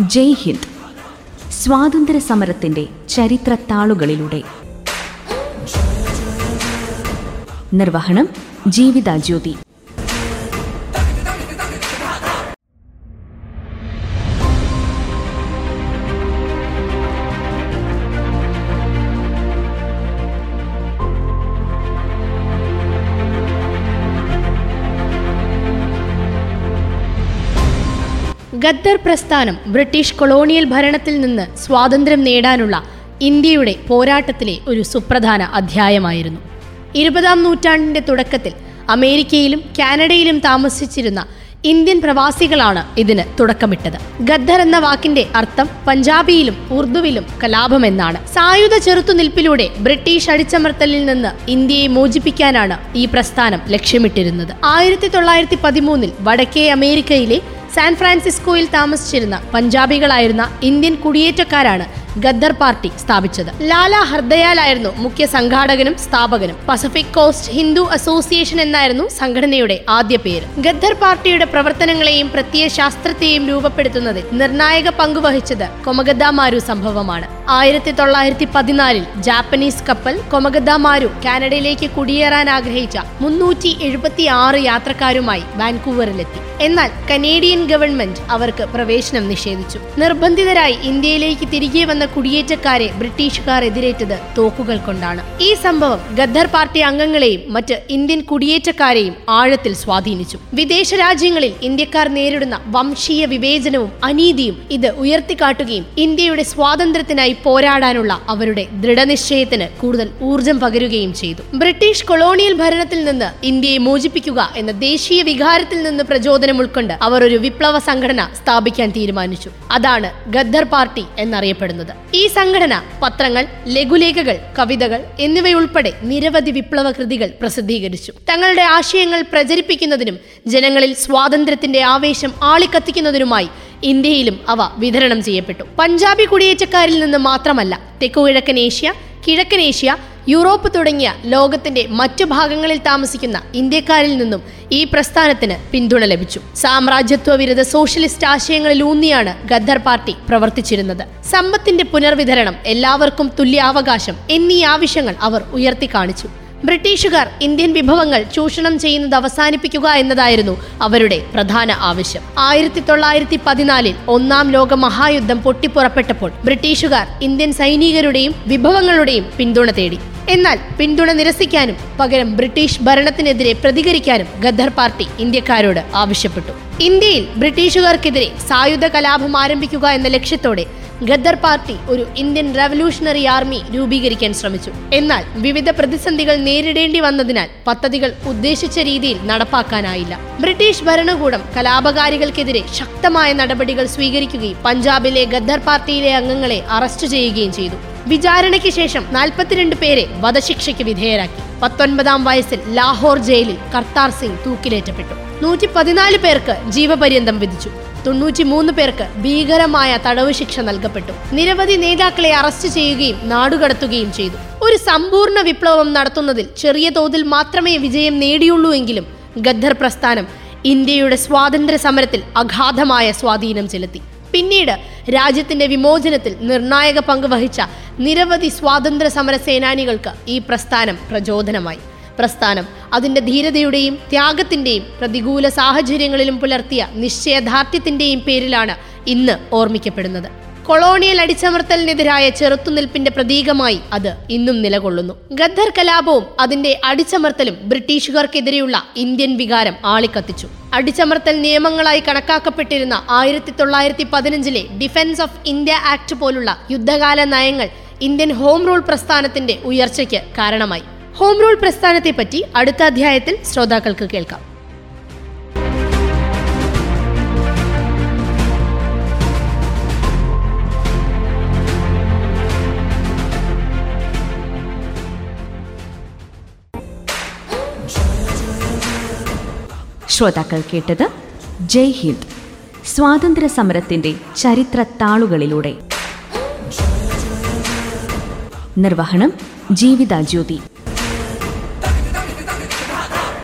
ജയ് ഹിന്ദ്. സ്വാതന്ത്ര്യ സമരത്തിന്റെ ചരിത്ര താളുകളിലൂടെ നിർവഹണം ജീവിത ഗദ്ദർ പ്രസ്ഥാനം ബ്രിട്ടീഷ് കൊളോണിയൽ ഭരണത്തിൽ നിന്ന് സ്വാതന്ത്ര്യം നേടാനുള്ള ഇന്ത്യയുടെ പോരാട്ടത്തിലെ ഒരു സുപ്രധാന അധ്യായമായിരുന്നു. ഇരുപതാം നൂറ്റാണ്ടിന്റെ തുടക്കത്തിൽ അമേരിക്കയിലും കാനഡയിലും താമസിച്ചിരുന്ന ഇന്ത്യൻ പ്രവാസികളാണ് ഇതിന് തുടക്കമിട്ടത്. ഗദ്ദർ എന്ന വാക്കിന്റെ അർത്ഥം പഞ്ചാബിയിലും ഉർദുവിലും കലാപം എന്നാണ് സായുധ ചെറുത്തുനിൽപ്പിലൂടെ ബ്രിട്ടീഷ് അടിച്ചമർത്തലിൽ നിന്ന് ഇന്ത്യയെ മോചിപ്പിക്കാനാണ് ഈ പ്രസ്ഥാനം ലക്ഷ്യമിട്ടിരുന്നത്. ആയിരത്തി തൊള്ളായിരത്തി പതിമൂന്നിൽ വടക്കേ അമേരിക്കയിലെ സാൻ ഫ്രാൻസിസ്കോയിൽ താമസിച്ചിരുന്ന പഞ്ചാബികളായിരുന്ന ഇന്ത്യൻ കുടിയേറ്റക്കാരാണ് ഗദ്ദർ പാർട്ടി സ്ഥാപിച്ചത്. ലാല ഹർദയാലായിരുന്നു മുഖ്യ സംഘാടകനും സ്ഥാപകനും. പസഫിക് കോസ്റ്റ് ഹിന്ദു അസോസിയേഷൻ എന്നായിരുന്നു സംഘടനയുടെ ആദ്യ പേര്. ഗദ്ദർ പാർട്ടിയുടെ പ്രവർത്തനങ്ങളെയും പ്രത്യയ ശാസ്ത്രത്തെയും രൂപപ്പെടുത്തുന്നതിൽ നിർണായക പങ്കുവഹിച്ചത് കൊമഗദ്ദാമാരു സംഭവമാണ്. ആയിരത്തി തൊള്ളായിരത്തി പതിനാലിൽ ജാപ്പനീസ് കപ്പൽ കൊമഗദ്ദാമാരു കാനഡയിലേക്ക് കുടിയേറാൻ ആഗ്രഹിച്ച മുന്നൂറ്റി എഴുപത്തി ആറ് യാത്രക്കാരുമായി വാൻകൂവറിലെത്തി. എന്നാൽ കനേഡിയൻ ഗവൺമെന്റ് അവർക്ക് പ്രവേശനം നിഷേധിച്ചു. നിർബന്ധിതരായി ഇന്ത്യയിലേക്ക് തിരികെ വന്ന കുടിയേറ്റക്കാരെ ബ്രിട്ടീഷുകാർ എതിരേറ്റത് തോക്കുകൾ കൊണ്ടാണ്. ഈ സംഭവം ഗദ്ദർ പാർട്ടി അംഗങ്ങളെയും മറ്റ് ഇന്ത്യൻ കുടിയേറ്റക്കാരെയും ആഴത്തിൽ സ്വാധീനിച്ചു. വിദേശ രാജ്യങ്ങളിൽ ഇന്ത്യക്കാർ നേരിടുന്ന വംശീയ വിവേചനവും അനീതിയും ഇത് ഉയർത്തിക്കാട്ടുകയും ഇന്ത്യയുടെ സ്വാതന്ത്ര്യത്തിനായി പോരാടാനുള്ള അവരുടെ ദൃഢനിശ്ചയത്തിന് കൂടുതൽ ഊർജം പകരുകയും ചെയ്തു. ബ്രിട്ടീഷ് കൊളോണിയൽ ഭരണത്തിൽ നിന്ന് ഇന്ത്യയെ മോചിപ്പിക്കുക എന്ന ദേശീയ വികാരത്തിൽ നിന്ന് പ്രചോദനം ഉൾക്കൊണ്ട് അവർ ഒരു വിപ്ലവ സംഘടന സ്ഥാപിക്കാൻ തീരുമാനിച്ചു. അതാണ് ഗദ്ദർ പാർട്ടി എന്നറിയപ്പെടുന്നത്. ഈ സംഘടന പത്രങ്ങൾ ലഘുലേഖകൾ കവിതകൾ എന്നിവയുൾപ്പെടെ നിരവധി വിപ്ലവ കൃതികൾ പ്രസിദ്ധീകരിച്ചു. തങ്ങളുടെ ആശയങ്ങൾ പ്രചരിപ്പിക്കുന്നതിനും ജനങ്ങളിൽ സ്വാതന്ത്ര്യത്തിന്റെ ആവേശം ആളിക്കത്തിക്കുന്നതിനുമായി ഇന്ത്യയിലും അവ വിതരണം ചെയ്യപ്പെട്ടു. പഞ്ചാബി കുടിയേറ്റക്കാരിൽ നിന്ന് മാത്രമല്ല തെക്കുകിഴക്കൻ ഏഷ്യ കിഴക്കൻ ഏഷ്യ യൂറോപ്പ് തുടങ്ങിയ ലോകത്തിന്റെ മറ്റു ഭാഗങ്ങളിൽ താമസിക്കുന്ന ഇന്ത്യക്കാരിൽ നിന്നും ഈ പ്രസ്ഥാനത്തിന് പിന്തുണ ലഭിച്ചു. സാമ്രാജ്യത്വ വിരുദ്ധ സോഷ്യലിസ്റ്റ് ആശയങ്ങളിൽ ഊന്നിയാണ് ഗദ്ദർ പാർട്ടി പ്രവർത്തിച്ചിരുന്നത്. സമ്പത്തിന്റെ പുനർവിതരണം എല്ലാവർക്കും തുല്യാവകാശം എന്നീ ആവശ്യങ്ങൾ അവർ ഉയർത്തി കാണിച്ചു ബ്രിട്ടീഷുകാർ ഇന്ത്യൻ വിഭവങ്ങൾ ചൂഷണം ചെയ്യുന്നത് അവസാനിപ്പിക്കുക എന്നതായിരുന്നു അവരുടെ പ്രധാന ആവശ്യം. ആയിരത്തി തൊള്ളായിരത്തി പതിനാലിൽ ഒന്നാം ലോക മഹായുദ്ധം പൊട്ടിപ്പുറപ്പെട്ടപ്പോൾ ബ്രിട്ടീഷുകാർ ഇന്ത്യൻ സൈനികരുടെയും വിഭവങ്ങളുടെയും പിന്തുണ തേടി. എന്നാൽ പിന്തുണ നിരസിക്കാനും പകരം ബ്രിട്ടീഷ് ഭരണത്തിനെതിരെ പ്രതികരിക്കാനും ഗദ്ദർ പാർട്ടി ഇന്ത്യക്കാരോട് ആവശ്യപ്പെട്ടു. ഇന്ത്യയിൽ ബ്രിട്ടീഷുകാർക്കെതിരെ സായുധ കലാപം ആരംഭിക്കുക എന്ന ലക്ഷ്യത്തോടെ ഗദ്ദർ പാർട്ടി ഒരു ഇന്ത്യൻ റവല്യൂഷണറി ആർമി രൂപീകരിക്കാൻ ശ്രമിച്ചു. എന്നാൽ വിവിധ പ്രതിസന്ധികൾ നേരിടേണ്ടി വന്നതിനാൽ പദ്ധതികൾ ഉദ്ദേശിച്ച രീതിയിൽ നടപ്പാക്കാനായില്ല. ബ്രിട്ടീഷ് ഭരണകൂടം കലാപകാരികൾക്കെതിരെ ശക്തമായ നടപടികൾ സ്വീകരിക്കുകയും പഞ്ചാബിലെ ഗദ്ദർ പാർട്ടിയിലെ അംഗങ്ങളെ അറസ്റ്റ് ചെയ്യുകയും ചെയ്തു. വിചാരണയ്ക്ക് ശേഷം നാൽപ്പത്തിരണ്ട് പേരെ വധശിക്ഷയ്ക്ക് വിധേയരാക്കി. പത്തൊൻപതാം വയസ്സിൽ ലാഹോർ ജയിലിൽ കർത്താർ സിംഗ് തൂക്കിലേറ്റപ്പെട്ടു. നൂറ്റി പതിനാല് പേർക്ക് ജീവപര്യന്തം വിധിച്ചു. തൊണ്ണൂറ്റി മൂന്ന് പേർക്ക് ഭീകരമായ തടവ് ശിക്ഷ നൽകപ്പെട്ടു. നിരവധി നേതാക്കളെ അറസ്റ്റ് ചെയ്യുകയും നാടുകടത്തുകയും ചെയ്തു. ഒരു സമ്പൂർണ വിപ്ലവം നടത്തുന്നതിൽ ചെറിയ തോതിൽ മാത്രമേ വിജയം നേടിയുള്ളൂ എങ്കിലും ഗദ്ദർ പ്രസ്ഥാനം ഇന്ത്യയുടെ സ്വാതന്ത്ര്യ സമരത്തിൽ അഗാധമായ സ്വാധീനം ചെലുത്തി. പിന്നീട് രാജ്യത്തിന്റെ വിമോചനത്തിൽ നിർണായക പങ്ക് വഹിച്ച നിരവധി സ്വാതന്ത്ര്യ സമര സേനാനികൾക്ക് ഈ പ്രസ്ഥാനം പ്രചോദനമായി. പ്രസ്ഥാനം അതിന്റെ ധീരതയുടെയും ത്യാഗത്തിന്റെയും പ്രതികൂല സാഹചര്യങ്ങളിലും പുലർത്തിയ നിശ്ചയദാർഢ്യത്തിന്റെയും പേരിലാണ് ഇന്ന് ഓർമ്മിക്കപ്പെടുന്നത്. കൊളോണിയൽ അടിച്ചമർത്തലിനെതിരായ ചെറുത്തുനിൽപ്പിന്റെ പ്രതീകമായി അത് ഇന്നും നിലകൊള്ളുന്നു. ഗദ്ദർ കലാപവും അതിന്റെ അടിച്ചമർത്തലും ബ്രിട്ടീഷുകാർക്കെതിരെയുള്ള ഇന്ത്യൻ വികാരം ആളിക്കത്തിച്ചു. അടിച്ചമർത്തൽ നിയമങ്ങളായി കണക്കാക്കപ്പെട്ടിരുന്ന ആയിരത്തി തൊള്ളായിരത്തി പതിനഞ്ചിലെ ഡിഫൻസ് ഓഫ് ഇന്ത്യ ആക്ട് പോലുള്ള യുദ്ധകാല നയങ്ങൾ ഇന്ത്യൻ ഹോം റൂൾ പ്രസ്ഥാനത്തിന്റെ ഉയർച്ചയ്ക്ക് കാരണമായി. ഹോം റൂൾ പ്രസ്ഥാനത്തെ പറ്റി അടുത്ത അധ്യായത്തിൽ ശ്രോതാക്കൾക്ക് കേൾക്കാം. ശ്രോതാക്കൾ കേട്ടത് ജയ് ഹിന്ദ് സ്വാതന്ത്ര്യ സമരത്തിന്റെ ചരിത്ര താളുകളിലൂടെ നിർവഹണം ജീവിത ജ്യോതി.